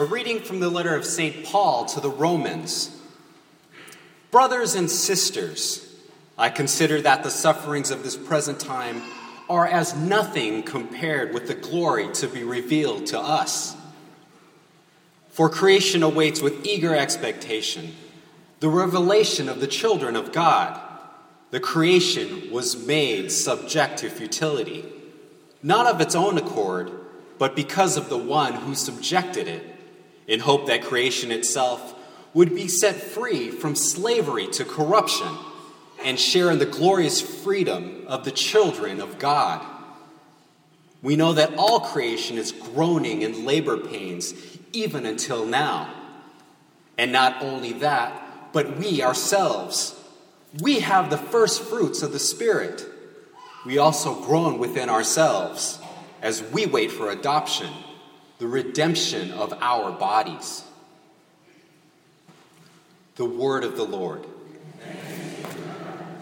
A reading from the letter of St. Paul to the Romans. Brothers and sisters, I consider that the sufferings of this present time are as nothing compared with the glory to be revealed to us. For creation awaits with eager expectation the revelation of the children of God. The creation was made subject to futility, not of its own accord, but because of the one who subjected it, in hope that creation itself would be set free from slavery to corruption and share in the glorious freedom of the children of God. We know that all creation is groaning in labor pains even until now. And not only that, but we ourselves. We have the first fruits of the Spirit. We also groan within ourselves as we wait for adoption, the redemption of our bodies. The word of the Lord.